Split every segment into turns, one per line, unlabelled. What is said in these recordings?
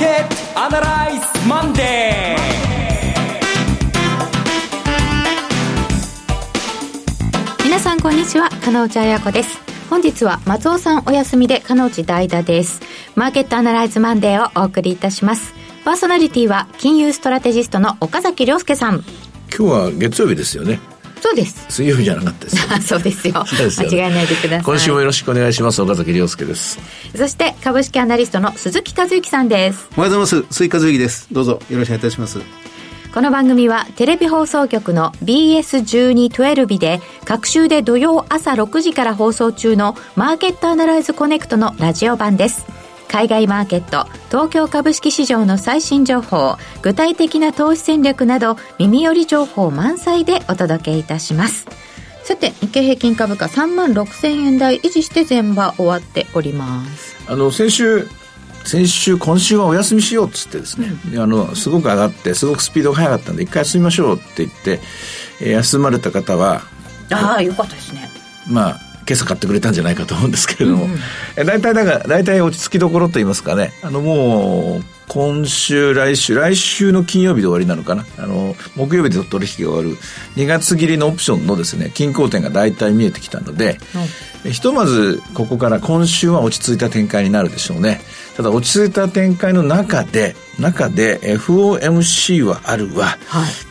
マーケットアナライズマンデー。
皆さんこんにちは叶内文子です。本日は松尾さんお休みで叶内代打です。マーケットアナライズマンデーをお送りいたします。パーソナリティは金融ストラテジストの岡崎良介さん。
今日は月曜日ですよね。
そうです。
水曜日じゃなかったです
あ そうですよ。
ですよ
間違えないでください。
今週もよろしくお願いします。岡崎良介です。
そして株式アナリストの鈴木一之さんです。
おはようございます。鈴木一之です。どうぞ。よろしくお願いいたします。
この番組はテレビ放送局の BS1212 で各週で土曜朝6時から放送中のマーケットアナライズコネクトのラジオ版です。海外マーケット、東京株式市場の最新情報、具体的な投資戦略など耳寄り情報満載でお届けいたします。さて、日経平均株価3万6000円台維持して前場終わっております。
あの先週先週今週はお休みしようっつってですね、あのすごく上がってすごくスピードが速かったんで一回休みましょうって言って、えー休まれた方は
ああ、よかったですね。
まあ今朝買ってくれたんじゃないかと思うんですけれども、え大体だから大体落ち着きどころと言いますかね。あのもう今週来週来週の金曜日で終わりなのかな。あの木曜日で取引が終わる。2月切りのオプションのですね均衡点が大体見えてきたので、えひとまずここから今週は落ち着いた展開になるでしょうね。ただ落ち着いた展開の中で中で FOMC はあるわ、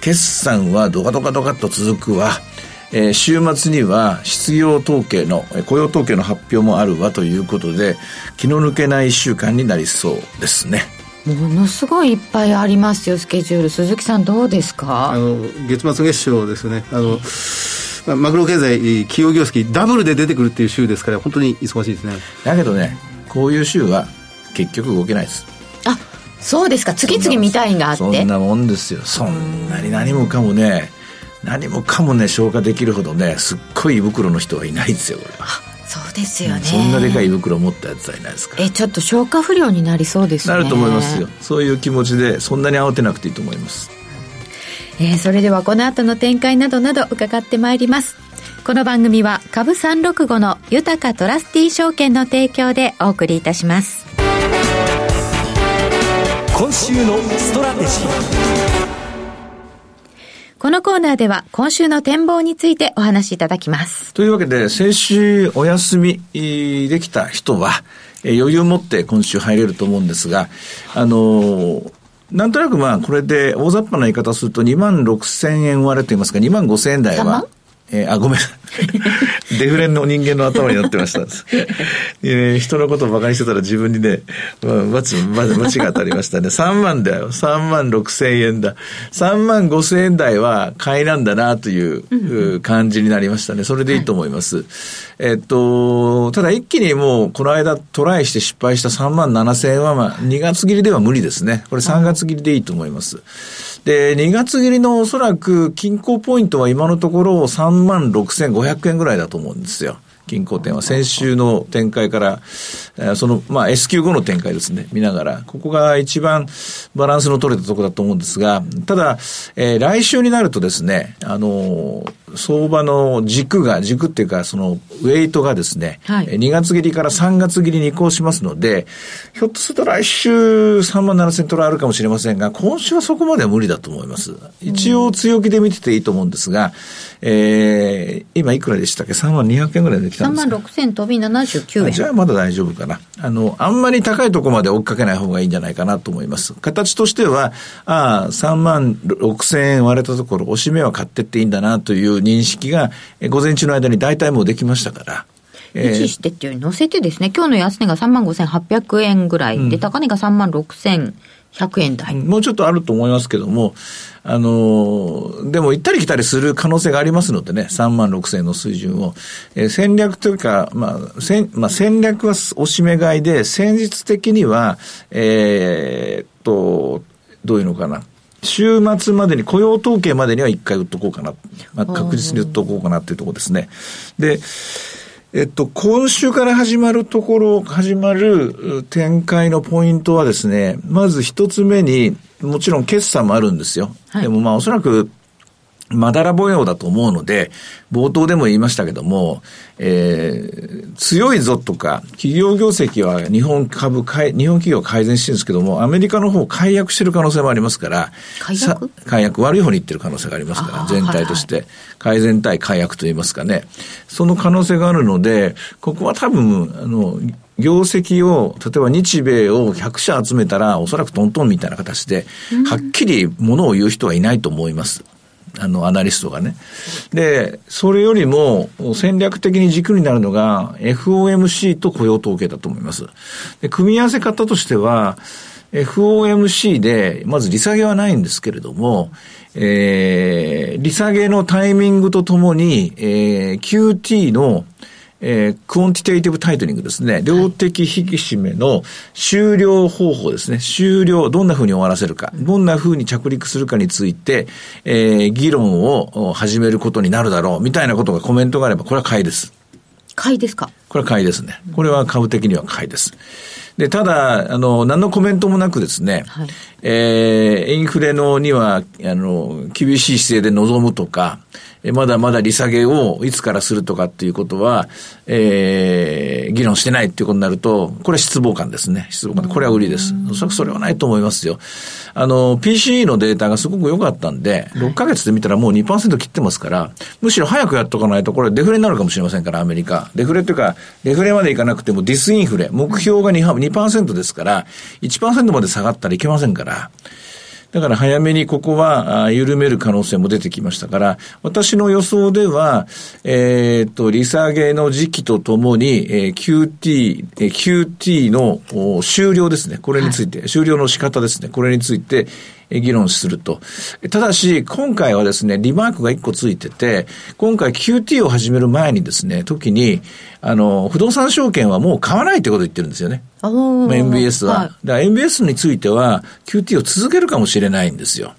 決算はドカドカドカっと続くわえー週末には失業統計の、えー雇用統計の発表もあるわということで、気の抜けない一週間になりそうですね。
ものすごいいっぱいありますよ、スケジュール。鈴木さんどうです
あ
か
の月末月賞ですよね。あのまあマクロ経済企業業績ダブルで出てくるっていう週ですから本当に忙しいですね。
だけどね、こういう週は結局動けないです。
あ、そうですか。次々見たいがあって。
そんなもんですよ。そんなに何もかもね、何もかもね、消化できるほどね、すっごい胃袋の人はいないですよ、これ。
そうですよね。
そんなでかい胃袋を持ったやつはいないですから。
え、ちょっと消化不良になりそうですね。
なると思いますよ。。そういう気持ちで、そんなに慌てなくていいと思います。
えーそれではこの後の展開などなど伺ってまいります。この番組は株365の豊かトラスティー証券の提供でお送りいたします。
今週のストラテジー
このコーナーでは今週の展望についてお話しいただきます。
というわけで、先週お休みえーできた人は、えー余裕を持って今週入れると思うんですが、あのーなんとなくまあ、これで大雑把な言い方をすると2万6千円割れと言いますか、2万5千円台
3万
は、えーあ、ごめん。デフレの人間の頭になってました。えー人のことを馬鹿にしてたら自分にね、まあ、まつ、まず、罰が当たりましたね。3万だよ。3万6千円だ。3万5千円台は買いなんだなというう感じになりましたね。それでいいと思います。えっと、ただ一気にもう、この間トライして失敗した3万7千円は、まあ、2月切りでは無理ですね。これ3月切りでいいと思います。で、2月切りのおそらく均衡ポイントは今のところ3万6500円ぐらいだと思うんですよ。均衡点は。先週の展開から、その、まあ、S q 後の展開ですね、見ながら、ここが一番バランスの取れたところだと思うんですが、ただ、えー来週になるとですね、あのー相場の軸が、軸っていうか、その、ウェイトがですね、
はい
えー2月切りから3月切りに移行しますので、ひょっとすると来週3万7千トラあるかもしれませんが、今週はそこまでは無理だと思います。一応強気で見てていいと思うんですが、えー、今いくらでしたっけ ?3 万200円ぐらいできた
3万
んですか
？6千飛び79円。
あじゃあまだ大丈夫かな。あの、あんまり高いところまで追っかけない方がいいんじゃないかなと思います。形としては、ああ、3万6千円割れたところ、おしめは買ってっていいんだなという認識が、え午前中の間に大体もうできましたから。えー
維持してっていうのに乗せてですね、今日の安値が3万5800円ぐらいで、高値が3万6100円台。
もうちょっとあると思いますけども、あのーでも行ったり来たりする可能性がありますのでね、3万6千円の水準を。えー戦略というか、まあ、戦、まあ、戦略はおしめ買いで、戦術的には、えーっと、どういうのかな。週末までに、雇用統計までには一回売っとこうかな。まあ、確実に売っとこうかなっていうところですね。で、えっと、今週から始まるところ、始まるう展開のポイントはですね、まず一つ目に、もちろん決算もあるんですよ。
はい
でもまあおそらく、まだら模様だと思うので、冒頭でも言いましたけども、えー、強いぞとか、企業業績は日本株、日本企業改善してるんですけども、アメリカの方解約してる可能性もありますから、
解約？
解約、悪い方に行ってる可能性がありますから、全体として、はいはい、改善対解約と言いますかね、その可能性があるので、ここは多分、あの、業績を、例えば日米を100社集めたら、おそらくトントンみたいな形で、はっきりものを言う人はいないと思います。あの、アナリストがね。で、それよりも戦略的に軸になるのが FOMC と雇用統計だと思います。で、組み合わせ方としては、FOMC で、まず利下げはないんですけれども、えー、利下げのタイミングとともに、えー、QT のえー、 quantitative tightening ですね。量的引き締めの終了方法ですね。終了、どんな風に終わらせるか、どんな風に着陸するかについて、えー、議論を始めることになるだろう、みたいなことがコメントがあれば、これは買いです。
買いですか？
これは買いですね。これは株的には買いです。で、ただ、あの、何のコメントもなくですね、はい、えー、インフレのには、あの、厳しい姿勢で臨むとか、まだまだ利下げをいつからするとかっていうことは、えー、議論してないっていうことになると、これは失望感ですね。失望感。これは売りです。おそらくそれはないと思いますよ。あの、PCE のデータがすごく良かったんで、6ヶ月で見たらもう2%切ってますから、むしろ早くやっとかないと、これデフレになるかもしれませんから、アメリカ。デフレっていうか、デフレまでいかなくてもディスインフレ、目標が 2%, 2ですから、1%まで下がったらいけませんから、だから早めにここは緩める可能性も出てきましたから、私の予想では、えっ、と、利下げの時期とともに、えー、QT、えー、QT の終了ですね。これについて、はい、終了の仕方ですね。これについて、議論すると。ただし、今回はですね、リマークが1個ついてて、今回 QT を始める前にですね、時に、あの、不動産証券はもう買わないってことを言ってるんですよね。まあ、MBS は。はい、だから MBS については QT を続けるかもしれないんですよ。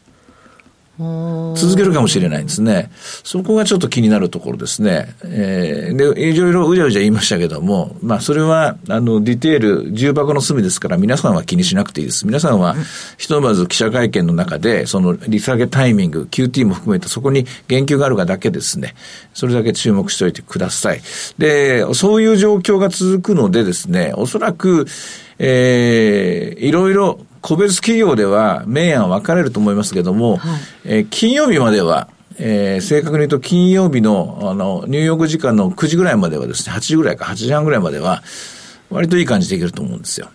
続けるかもしれないんですね。そこがちょっと気になるところですね。えー、で、いろいろうじゃうじゃ言いましたけども、まあ、それは、あの、ディテール、重箱の隅ですから、皆さんは気にしなくていいです。皆さんは、ひとまず記者会見の中で、その、利下げタイミング、QT も含めて、そこに言及があるかだけですね。それだけ注目しておいてください。で、そういう状況が続くのでですね、おそらく、えー、いろいろ個別企業では明暗分かれると思いますけども、はい、えー、金曜日までは、えー、正確に言うと金曜日の、あの、ニューヨーク時間の9時ぐらいまではですね、8時ぐらいか8時半ぐらいまでは、割といい感じでいけると思うんですよ。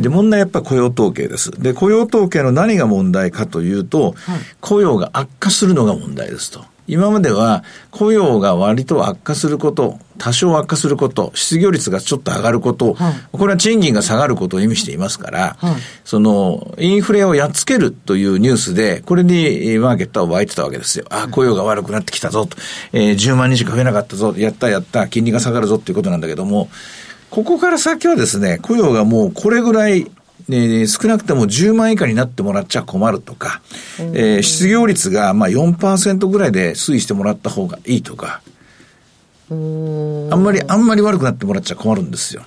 で、問題はやっぱり雇用統計です。で、雇用統計の何が問題かというと、はい、雇用が悪化するのが問題ですと。今までは雇用が割と悪化すること、多少悪化すること、失業率がちょっと上がること、はい、これは賃金が下がることを意味していますから、はい、その、インフレをやっつけるというニュースで、これにマーケットは湧いてたわけですよ。あ、雇用が悪くなってきたぞと、えー、10万人しか増えなかったぞ、やったやった、金利が下がるぞっていうことなんだけども、ここから先はですね、雇用がもうこれぐらいね、少なくても10万以下になってもらっちゃ困るとか、えー、失業率がまあ4%ぐらいで推移してもらった方がいいとか、あんまり、あんまり悪くなってもらっちゃ困るんですよ。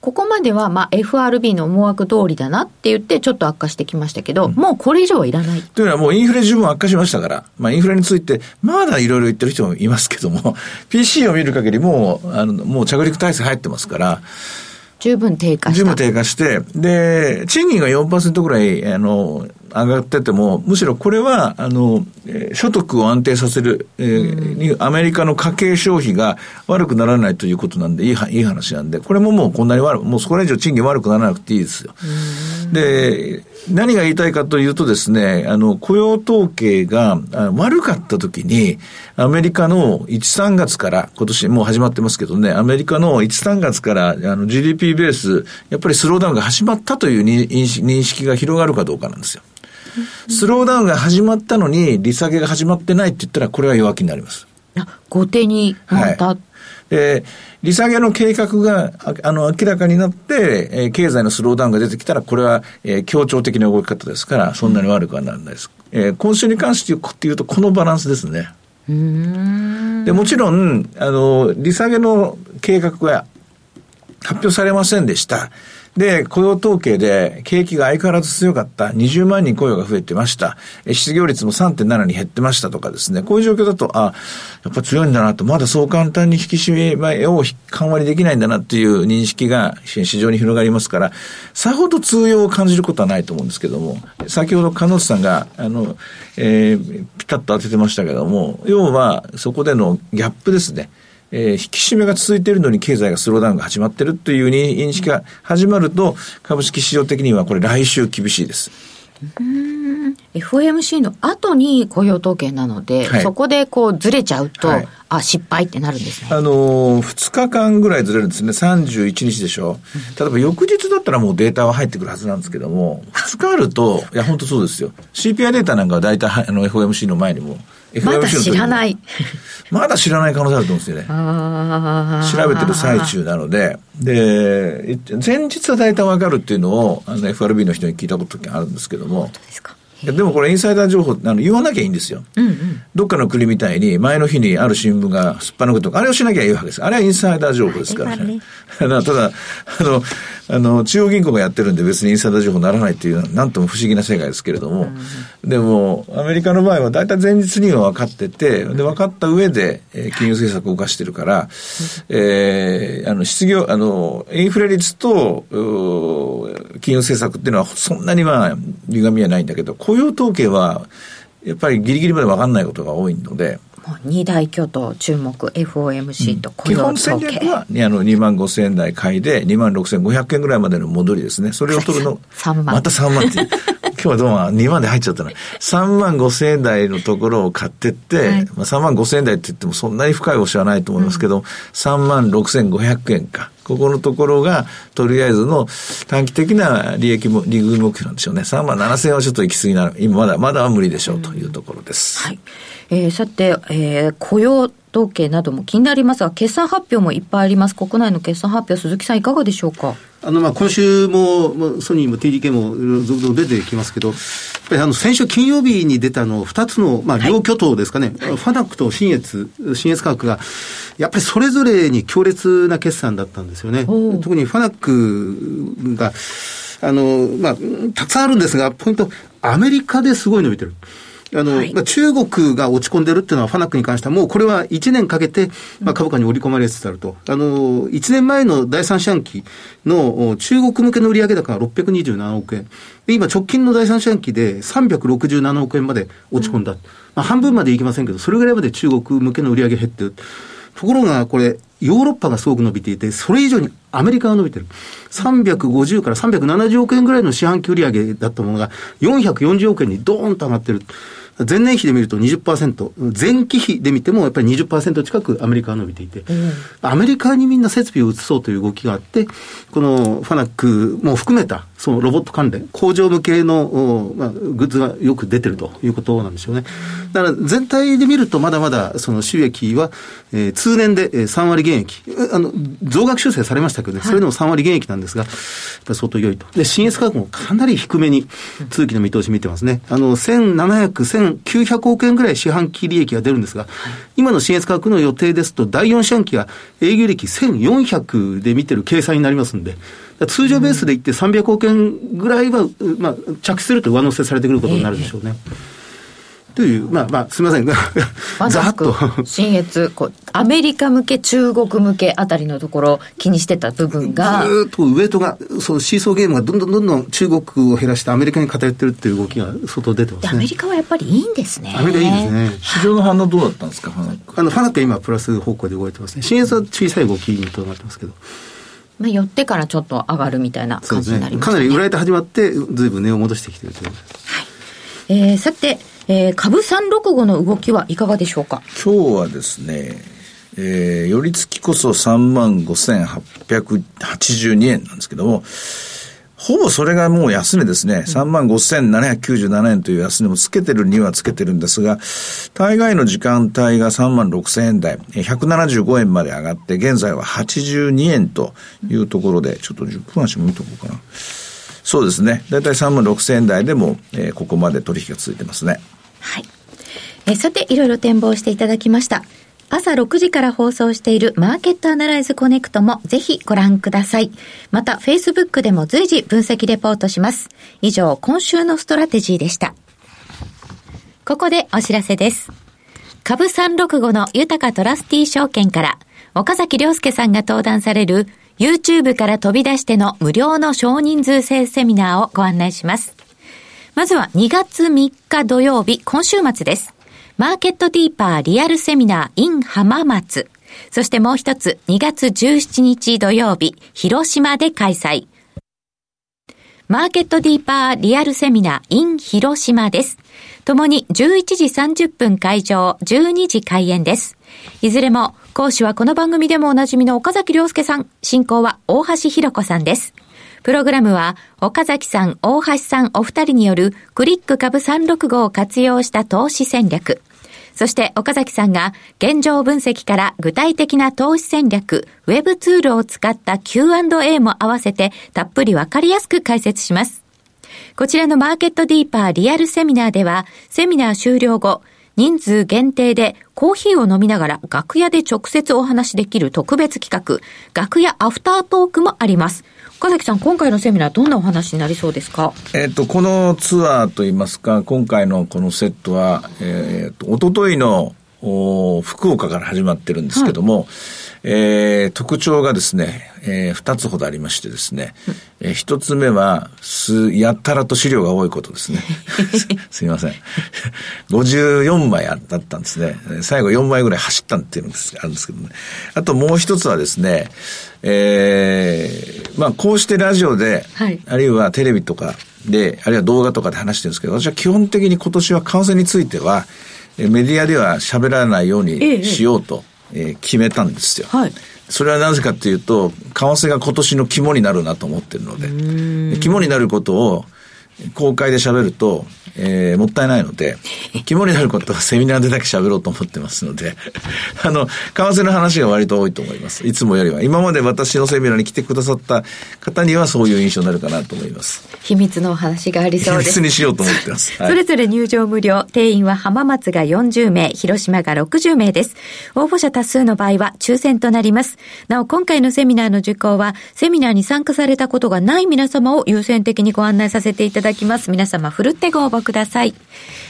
ここまでは、まあ、FRB の思惑通りだなって言って、ちょっと悪化してきましたけど、うん、もうこれ以上はいらない。
というのは、もうインフレ十分悪化しましたから、まあ、インフレについて、まだいろいろ言ってる人もいますけども、PC を見る限りもう、あの、もう着陸体制入ってますから、
十分低下
した。十分低下して、で、賃金が4%ぐらい、あの、上がってても、むしろこれは、あの、所得を安定させる、えー、アメリカの家計消費が悪くならないということなんで、いいいい話なんで、これももうこんなに悪く、もうそこら以上賃金悪くならなくていいですよ。で、何が言いたいかというとですね、あの、雇用統計が悪かった時に、アメリカの1、3月から、今年もう始まってますけどね、アメリカの1、3月からあの GDP ベース、やっぱりスローダウンが始まったという認識が広がるかどうかなんですよ。スローダウンが始まったのに、利下げが始まってないって言ったら、これは弱気になります。
後手にまた、はい
で、利下げの計画が、あの、明らかになって、えー、経済のスローダウンが出てきたら、これは、えー、協調的な動き方ですから、そんなに悪くはならないです。うん、えー、今週に関して言うと、このバランスですね。で、もちろん、あの、利下げの計画が発表されませんでした。で、雇用統計で景気が相変わらず強かった。20万人雇用が増えてました。失業率も3.7に減ってましたとかですね。こういう状況だと、あ、やっぱ強いんだなと、まだそう簡単に引き締めを緩和にできないんだなっていう認識が市場に広がりますから、さほど通用を感じることはないと思うんですけども、先ほど鹿野さんが、あの、えー、ピタッと当ててましたけども、要はそこでのギャップですね。えー、引き締めが続いているのに経済がスローダウンが始まっているという認識が始まると、株式市場的にはこれ来週厳しいです。
FOMC の後に雇用統計なので、はい、そこでこうずれちゃうと、はい、あ、失敗ってなるんですね。
あのー、2日間ぐらいずれるんですね。31日でしょ。例えば翌日だったらもうデータは入ってくるはずなんですけども、2日あると、いや、本当そうですよ。CPI データなんかは大体あの FOMC の前にも
まだ知らない。
まだ知らない可能性あると思うんですよね。調べてる最中なので、で、前日は大体わかるっていうのを、あの FRB の人に聞いたことがあるんですけども。本当ですか。でもこれインサイダー情報あの言わなきゃいいんですよ、うんうん。どっかの国みたいに前の日にある新聞がすっぱ抜くとか、あれをしなきゃいいわけです。あれはインサイダー情報ですからね。ただ、あの、あの、中央銀行がやってるんで別にインサイダー情報にならないっていうのは、なんとも不思議な世界ですけれども、うん、でも、アメリカの場合は大体前日には分かってて、で、分かった上で、えー、金融政策を動かしてるから、えー、あの、失業、あの、インフレ率と、金融政策っていうのはそんなにまあ、歪みはないんだけど、雇用統計は、やっぱりギリギリまで分かんないことが多いので、
二大巨頭注目 FOMC と雇用統計、うん、基本戦略はあ
の2万5千円台買いで2万6千500円ぐらいまでの戻りですね。それを取るの3万。また3万って。今日はどうも2万で入っちゃったな。3万5千円台のところを買ってって、はい、まあ3万5千円台って言ってもそんなに深い押しはないと思いますけど、うん、3万6千500円か。ここのところが、とりあえずの短期的な利益も、利益目標なんでしょうね。3万7000円はちょっと行き過ぎな今まだ、まだは無理でしょうというところです。
うん、はい。えー、さて、えー、雇用統計なども気になりますが、決算発表もいっぱいあります。国内の決算発表、鈴木さんいかがでしょうか？
あの、まあ、今週も、ソニーも TDK も続々出てきますけど、やっぱりあの、先週金曜日に出たの、二つの、まあ、両巨頭ですかね、はい、ファナックと新越、新越科学が、やっぱりそれぞれに強烈な決算だったんですよね。特にファナックが、あの、まあ、たくさんあるんですが、ポイント、アメリカですごい伸びてる。あの、はい、中国が落ち込んでるっていうのは、ファナックに関しては、もうこれは1年かけて、まあ、株価に織り込まれつつあると。あの、1年前の第三四半期の中国向けの売上高が627億円。今、直近の第三四半期で367億円まで落ち込んだ。うん、まあ、半分までいきませんけど、それぐらいまで中国向けの売上減ってる。ところが、これ、ヨーロッパがすごく伸びていて、それ以上にアメリカが伸びてる。350から370億円ぐらいの四半期売上だったものが、440億円にドーンと上がってる。前年比で見ると20%、前期比で見てもやっぱり20%近くアメリカは伸びていて、うん、アメリカにみんな設備を移そうという動きがあって、このファナックも含めたそのロボット関連、工場向けの、まあ、グッズがよく出てるということなんでしょうね。だから全体で見るとまだまだその収益は、えー、通年で3割減益、あの、増額修正されましたけどね、それでも3割減益なんですが、やっぱり相当良いと。で、新越価格もかなり低めに通期の見通し見てますね。あの、1700、1900億円ぐらい四半期利益が出るんですが、今の新越価格の予定ですと、第4四半期は営業利益1400で見てる計算になりますんで、通常ベースでいって300億円ぐらいは、まあ、着地すると上乗せされてくることになるでしょうね。という、まあまあ、すみませんが、ざっと。
新越、こう、アメリカ向け、中国向けあたりのところ、気にしてた部分が。
ずっとウエイトが、そう、シーソーゲームがどんどんどんどん中国を減らしてアメリカに偏ってるっていう動きが相当出てますね。
アメリカはやっぱりいいんですね。
アメリカいいですね。
市場の反応どうだったんですか、ファナック。
あの、ファナックは今、プラス方向で動いてますね。新越は小さい動きにとなってますけど。
まあ、寄ってからちょっと上がるみたいな感じになります
ね。かなり売られて始まって、ずいぶん値を戻してきてるというはい。
えー、さて、えー、株365の動きはいかがでしょうか？
今日はですね、えー、寄り付きこそ3万5882円なんですけども、ほぼそれがもう安値ですね。3万5797円という安値もつけてるにはつけてるんですが、大概の時間帯が3万6000円台、175円まで上がって、現在は82円というところで、ちょっと10分足も見とこうかな。そうですね。だいたい3万6000円台でも、えー、ここまで取引が続いてますね。
はい。えー、さて、いろいろ展望していただきました。朝6時から放送しているマーケットアナライズコネクトもぜひご覧ください。また、Facebook でも随時分析レポートします。以上、今週のストラテジーでした。ここでお知らせです。株365の豊かトラスティー証券から、岡崎良介さんが登壇される YouTube から飛び出しての無料の少人数制セミナーをご案内します。まずは2月3日土曜日、今週末です。マーケットディーパーリアルセミナー in 浜松。そしてもう一つ、2月17日土曜日、広島で開催。マーケットディーパーリアルセミナー in 広島です。ともに11時30分会場、12時開演です。いずれも、講師はこの番組でもおなじみの岡崎良介さん、進行は大橋弘子さんです。プログラムは、岡崎さん、大橋さんお二人によるクリック株365を活用した投資戦略。そして岡崎さんが現状分析から具体的な投資戦略、ウェブツールを使った Q&A も合わせてたっぷりわかりやすく解説します。こちらのマーケットディーパーリアルセミナーでは、セミナー終了後、人数限定でコーヒーを飲みながら楽屋で直接お話しできる特別企画、楽屋アフタートークもあります。岡崎さん、今回のセミナーどんなお話になりそうですか？
えっ、と、このツアーといいますか、今回のこのセットは、えっ、ー、と、おとといの福岡から始まってるんですけども、はいえー、特徴がですね、えー、二つほどありましてですね、えー、一つ目は、す、やったらと資料が多いことですね。すみません。54枚だったんですね。最後4枚ぐらい走ったっていうのがあるんですけどね。あともう一つはですね、えー、まあこうしてラジオで、はい、あるいはテレビとかで、あるいは動画とかで話してるんですけど、私は基本的に今年は為替については、メディアでは喋らないようにしようと。えええー、決めたんですよ。はい。それはなぜかっていうと、為替が今年の肝になるなと思ってるので、肝になることを公開で喋ると、えー、もったいないので、肝になることはセミナーでだけ喋ろうと思ってますので、あの、為替の話が割と多いと思います。いつもよりは。今まで私のセミナーに来てくださった方にはそういう印象になるかなと思います。
秘密のお話がありそうです。
秘密にしようと思ってます。
はい、それぞれ入場無料、定員は浜松が40名、広島が60名です。応募者多数の場合は抽選となります。なお、今回のセミナーの受講は、セミナーに参加されたことがない皆様を優先的にご案内させていただきます。皆様、ふるってご応募ください。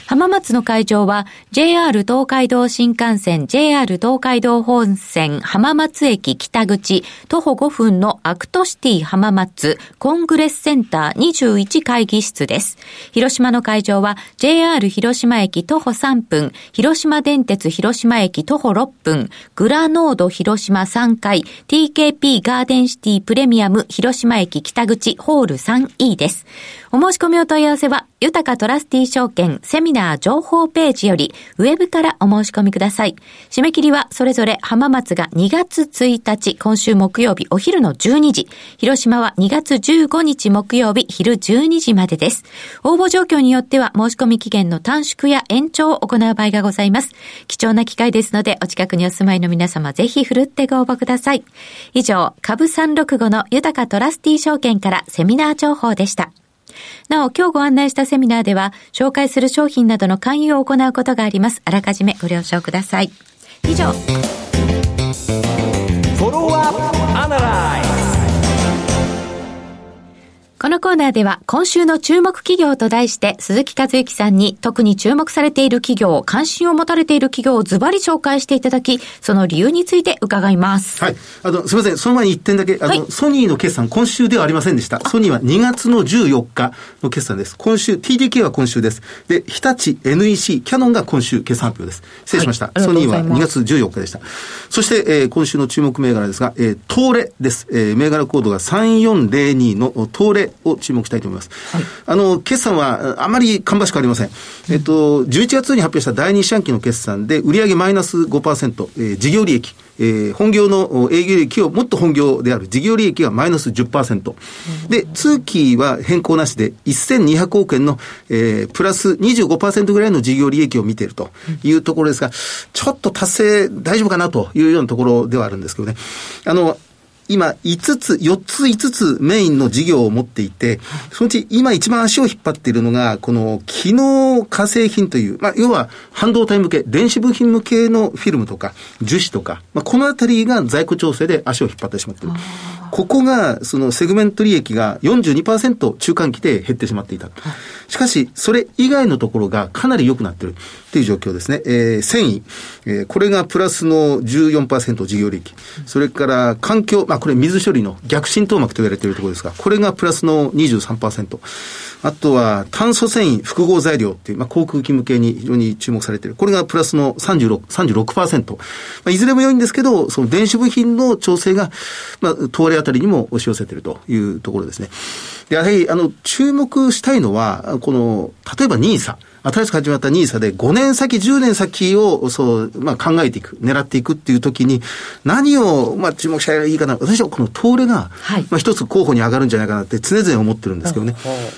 浜松の会場は JR 東海道新幹線 JR 東海道本線浜松駅北口徒歩5分のアクトシティ浜松コングレスセンター21会議室です。広島の会場は JR 広島駅徒歩3分広島電鉄広島駅徒歩6分グラノード広島3階 TKP ガーデンシティプレミアム広島駅北口ホール 3E です。お申し込みお問い合わせは、豊かトラスティ証券セミナー情報ページより、ウェブからお申し込みください。締め切りは、それぞれ浜松が2月1日、今週木曜日お昼の12時、広島は2月15日木曜日昼12時までです。応募状況によっては、申し込み期限の短縮や延長を行う場合がございます。貴重な機会ですので、お近くにお住まいの皆様、ぜひふるってご応募ください。以上、株365の豊かトラスティ証券からセミナー情報でした。なお、今日ご案内したセミナーでは、紹介する商品などの勧誘を行うことがあります。あらかじめご了承ください。以上。このコーナーでは今週の注目企業と題して鈴木和之さんに特に注目されている企業、関心を持たれている企業をズバリ紹介していただき、その理由について伺います。
はい。あの、すみません。その前に一点だけ、あの、はい、ソニーの決算、今週ではありませんでした。ソニーは2月の14日の決算です。今週、TDK は今週です。で、日立、NEC、キャノンが今週決算発表です。失礼しました。はい、ソニーは2月14日でした。そして、えー、今週の注目銘柄ですが、えー、東レです。えー、銘柄コードが3402の東レを注目したいと思います。はい、あの、決算はあまり芳しくありません。えっと、11月に発表した第2四半期の決算で、売上マイナス5%、えー、事業利益、えー、本業の営業利益をもっと本業である事業利益がマイナス10%。で、通期は変更なしで1200億円の、えー、プラス25%ぐらいの事業利益を見ているというところですが、ちょっと達成大丈夫かなというようなところではあるんですけどね。あの、今5つ、4つ5つメインの事業を持っていて、そのうち今一番足を引っ張っているのが、この機能化成品という、まあ、要は半導体向け、電子部品向けのフィルムとか、樹脂とか、まあ、このあたりが在庫調整で足を引っ張ってしまっている。ここが、そのセグメント利益が42%中間期で減ってしまっていた。しかし、それ以外のところがかなり良くなってるっていう状況ですね。えー、繊維、えー、これがプラスの14%事業利益。それから環境、まあこれ水処理の逆浸透膜と言われているところですが、これがプラスの23%。あとは炭素繊維複合材料っていう、まあ、航空機向けに非常に注目されている。これがプラスの36、36%。まあ、いずれも良いんですけど、その電子部品の調整が、まあ、通りあたりにも押し寄せているというところですね。やはり、あの、注目したいのは、この、例えば NISA。新しく始まった NISA で5年先、10年先を、そう、まあ、考えていく、狙っていくっていう時に、何を、まあ、注目したらいいかな。私はこの通れが、はい、まあ、一つ候補に上がるんじゃないかなって常々思ってるんですけどね。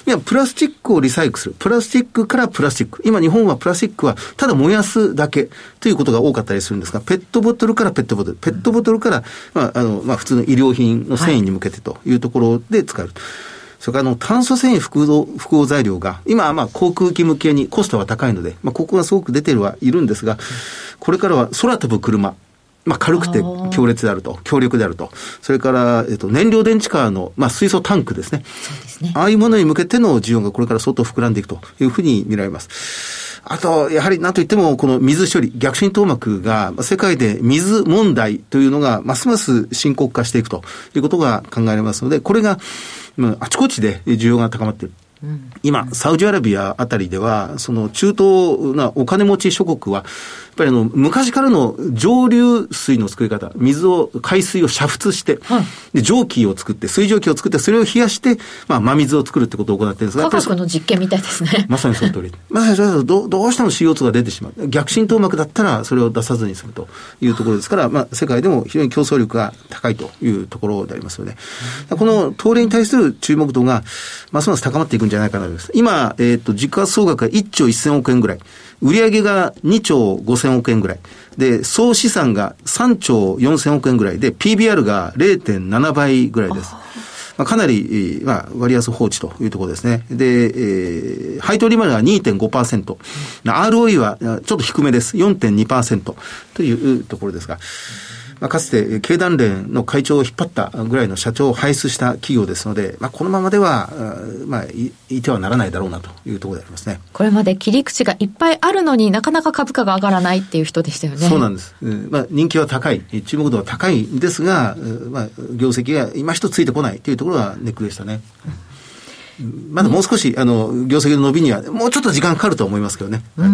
いや、プラスチックをリサイクルする。プラスチックからプラスチック。今日本はプラスチックはただ燃やすだけということが多かったりするんですが、ペットボトルからペットボトル。ペットボトルから、まあ、あの、まあ、普通の医療品の繊維に向けてというところで使える。はいそれからあの炭素繊維複合複合材料が、今はまあ航空機向けにコストは高いので、まあ、ここがすごく出てるはいるんですが、これからは空飛ぶ車、まあ、軽くて強烈であると、強力であると。それから、えっと、燃料電池カーの、まあ、水素タンクですね。そうですね。ああいうものに向けての需要がこれから相当膨らんでいくというふうに見られます。あと、やはり何といっても、この水処理、逆浸透膜が、世界で水問題というのが、ますます深刻化していくということが考えられますので、これが、あちこちで需要が高まっている。今、サウジアラビアあたりでは、その中東なお金持ち諸国は、ぱりあの、昔からの上流水の作り方、水を、海水を煮沸して、はい、で蒸気を作って、水蒸気を作って、それを冷やして、まあ、真水を作るってことを行ってるんですが。
科学の実験みたいですね。
まさにその通り。まあ、どどうしても CO2 が出てしまう。逆浸透膜だったら、それを出さずにするというところですから、まあ、世界でも非常に競争力が高いというところでありますよね。この東レに対する注目度が、ますます高まっていくんじゃないかなと思います。今、えっ、ー、と、時価総額が1兆1000億円ぐらい。売上が2兆5000億円ぐらい。で、総資産が3兆4000億円ぐらいで、PBR が0.7倍ぐらいです。まあ、かなり、まあ、割安放置というところですね。で、えー、配当利回りが2.5%。ROE はちょっと低めです。4.2%というところですが。まあ、かつて経団連の会長を引っ張ったぐらいの社長を輩出した企業ですので、まあ、このままでは、まあ、いてはならないだろうなというところでありますね。
これまで切り口がいっぱいあるのになかなか株価が上がらないっていう人でしたよね。
そうなんです。まあ、人気は高い、注目度は高いんですが、まあ、業績が今一つついてこないというところはネックでしたね。うんまだもう少し、あの、業績の伸びには、もうちょっと時間かかると思いますけどね。はい、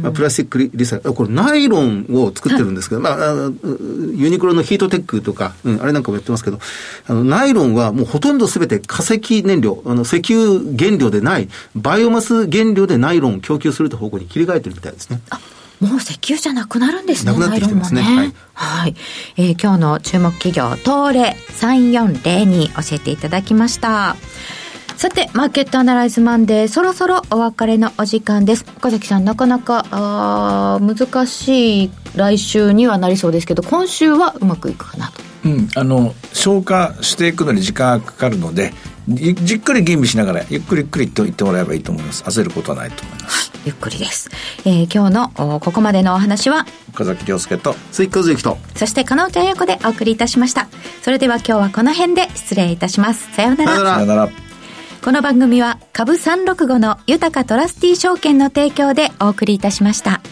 まあ、プラスチックリサイクル、これナイロンを作ってるんですけど、まあ、ユニクロのヒートテックとか、うん、あれなんかもやってますけど、あの、ナイロンはもうほとんどすべて化石燃料、あの、石油原料でない、バイオマス原料でナイロンを供給するという方向に切り替えてるみたいですね。
もう石油じゃなくなるんですね。
なくなってきてますね。ねはい。
はい。えー、今日の注目企業、東レ3402教えていただきました。さて、マーケットアナライズマンデー、そろそろお別れのお時間です。岡崎さん、なかなか、あ難しい来週にはなりそうですけど、今週はうまくいくかなと。
うん、あの、消化していくのに時間がかかるので、じっくり吟味しながら、ゆっくりゆっくりと言ってもらえばいいと思います。焦ることはないと思います。
ゆっくりです。えー、今日のここまでのお話は、
岡崎亮介と、
鈴木和之と、
そして加納茶彩子でお送りいたしました。それでは今日はこの辺で失礼いたします。さようなら。
さようなら。
この番組は株365の豊かトラスティ証券の提供でお送りいたしました。